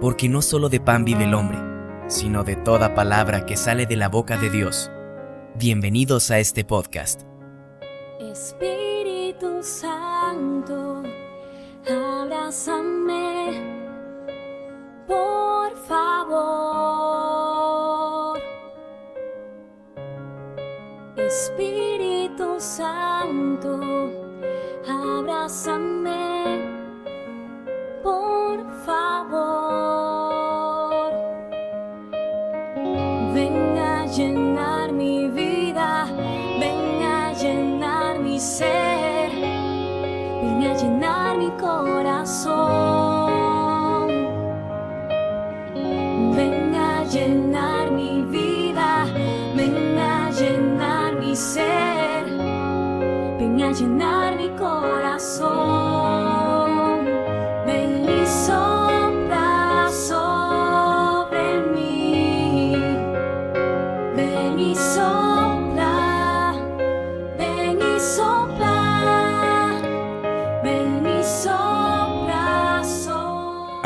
porque no solo de pan vive el hombre, sino de toda palabra que sale de la boca de Dios. Bienvenidos a este podcast. Espíritu Santo, abrázame, por favor. Espíritu Santo, ser, a llenar mi corazón.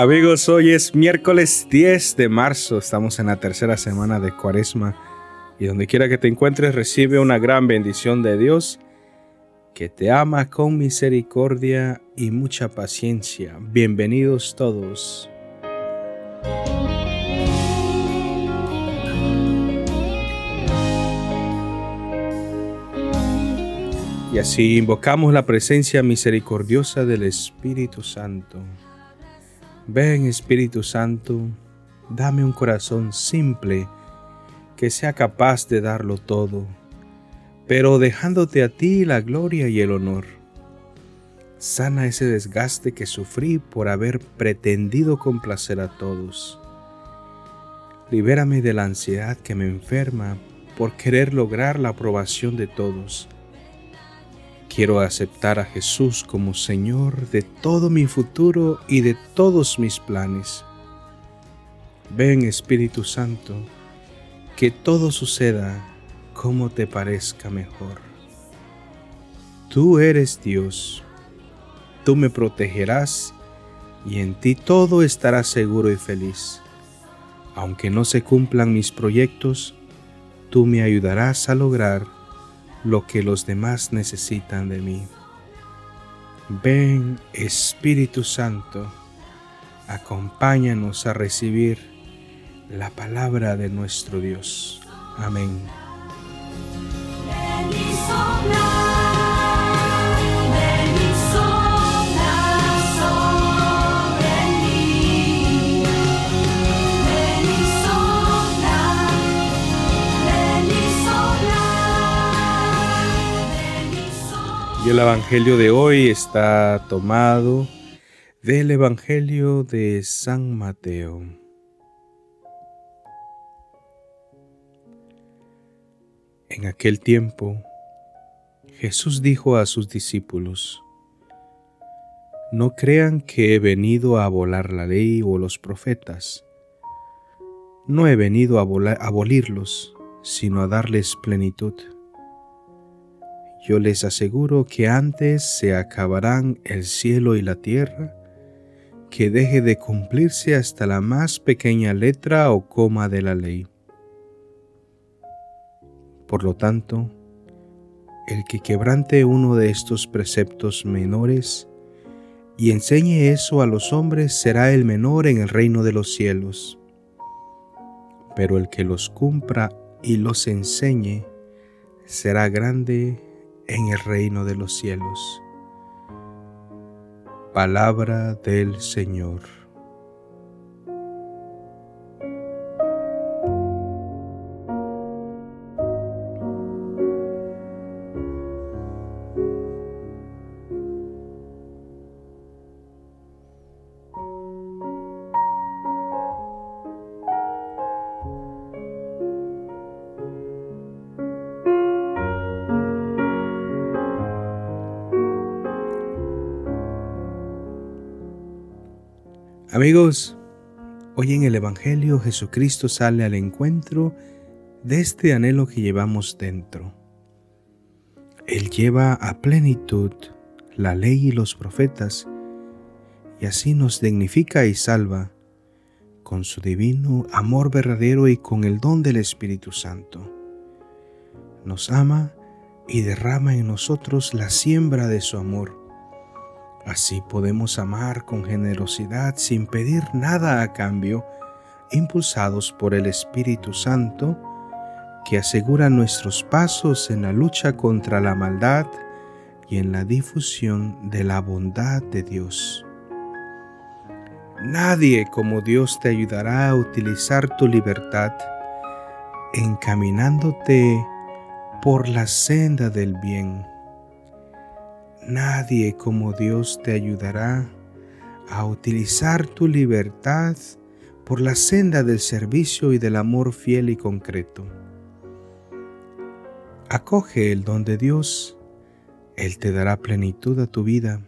Amigos, hoy es miércoles 10 de marzo, estamos en la tercera semana de Cuaresma y donde quiera que te encuentres recibe una gran bendición de Dios que te ama con misericordia y mucha paciencia. Bienvenidos todos. Y así invocamos la presencia misericordiosa del Espíritu Santo. Ven Espíritu Santo, dame un corazón simple que sea capaz de darlo todo, pero dejándote a ti la gloria y el honor. Sana ese desgaste que sufrí por haber pretendido complacer a todos. Libérame de la ansiedad que me enferma por querer lograr la aprobación de todos. Quiero aceptar a Jesús como Señor de todo mi futuro y de todos mis planes. Ven Espíritu Santo, que todo suceda como te parezca mejor. Tú eres Dios, tú me protegerás y en ti todo estará seguro y feliz. Aunque no se cumplan mis proyectos, tú me ayudarás a lograr lo que los demás necesitan de mí. Ven Espíritu Santo, acompáñanos a recibir la palabra de nuestro Dios. Amén. Y el Evangelio de hoy está tomado del Evangelio de San Mateo. En aquel tiempo, Jesús dijo a sus discípulos, No crean que he venido a abolar la ley o los profetas. No he venido a abolirlos, sino a darles plenitud. Yo les aseguro que antes se acabarán el cielo y la tierra, que deje de cumplirse hasta la más pequeña letra o coma de la ley. Por lo tanto, el que quebrante uno de estos preceptos menores y enseñe eso a los hombres será el menor en el reino de los cielos. Pero el que los cumpla y los enseñe será grande en el reino de los cielos. Palabra del Señor. Amigos, hoy en el Evangelio Jesucristo sale al encuentro de este anhelo que llevamos dentro. Él lleva a plenitud la ley y los profetas, y así nos dignifica y salva, con su divino amor verdadero y con el don del Espíritu Santo. Nos ama y derrama en nosotros la siembra de su amor. Así podemos amar con generosidad sin pedir nada a cambio, impulsados por el Espíritu Santo, que asegura nuestros pasos en la lucha contra la maldad y en la difusión de la bondad de Dios. Nadie como Dios te ayudará a utilizar tu libertad encaminándote por la senda del bien. Nadie como Dios te ayudará a utilizar tu libertad por la senda del servicio y del amor fiel y concreto. Acoge el don de Dios, Él te dará plenitud a tu vida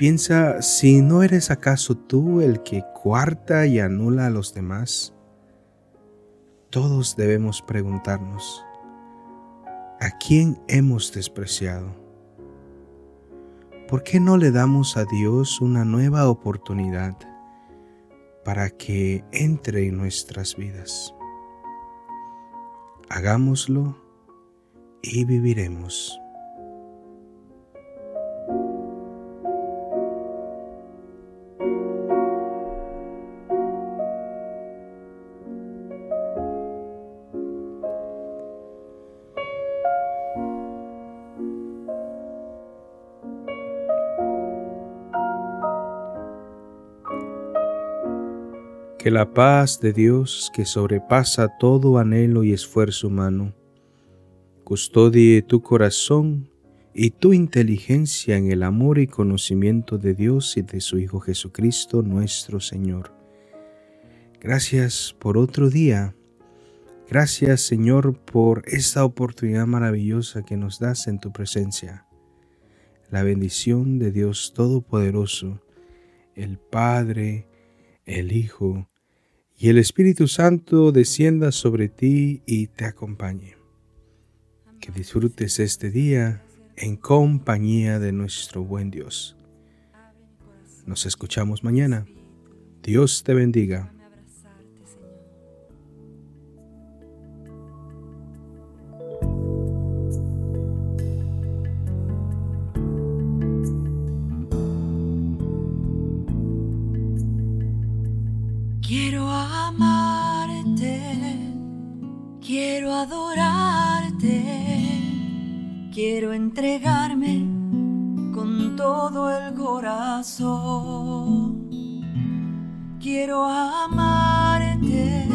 Piensa si no eres acaso tú el que cuarta y anula a los demás. Todos debemos preguntarnos, ¿a quién hemos despreciado? ¿Por qué no le damos a Dios una nueva oportunidad para que entre en nuestras vidas? Hagámoslo y viviremos. Que la paz de Dios, que sobrepasa todo anhelo y esfuerzo humano, custodie tu corazón y tu inteligencia en el amor y conocimiento de Dios y de su Hijo Jesucristo nuestro Señor. Gracias por otro día. Gracias Señor por esta oportunidad maravillosa que nos das en tu presencia. La bendición de Dios Todopoderoso, el Padre, el Hijo y el Espíritu Santo descienda sobre ti y te acompañe. Que disfrutes este día en compañía de nuestro buen Dios. Nos escuchamos mañana. Dios te bendiga. Quiero adorarte, quiero entregarme con todo el corazón. Quiero amarte,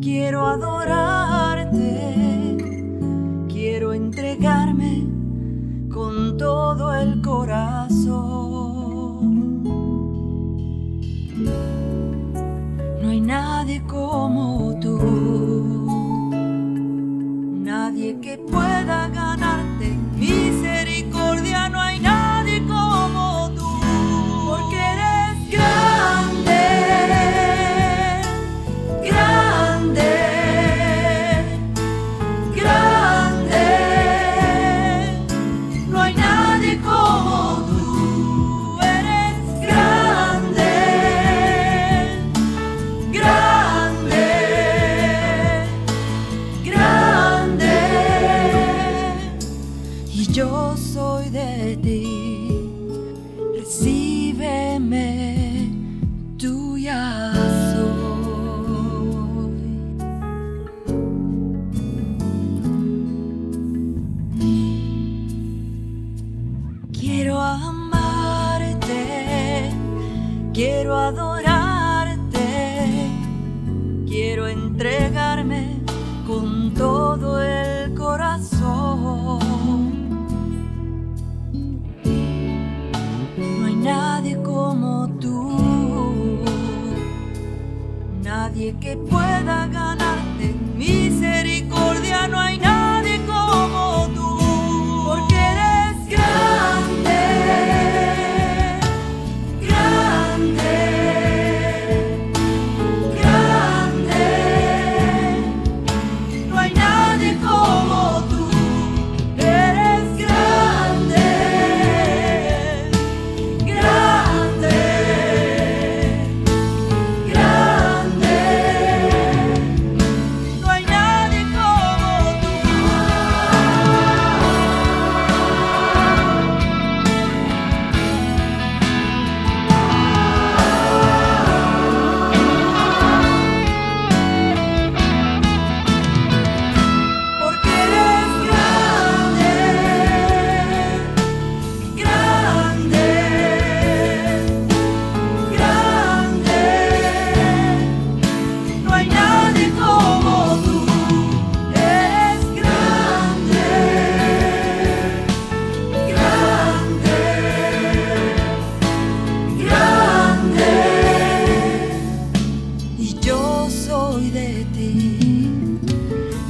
quiero adorarte, quiero entregarme con todo el corazón. Y yo soy de ti. Recíbeme, nadie que pueda ganarte.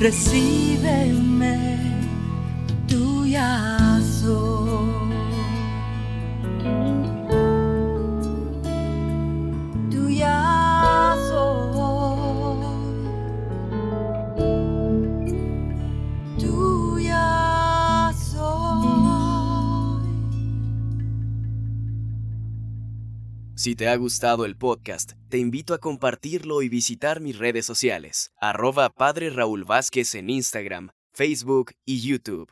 Recíbeme, Si te ha gustado el podcast, te invito a compartirlo y visitar mis redes sociales, arroba Padre Raúl Vázquez en Instagram, Facebook y YouTube.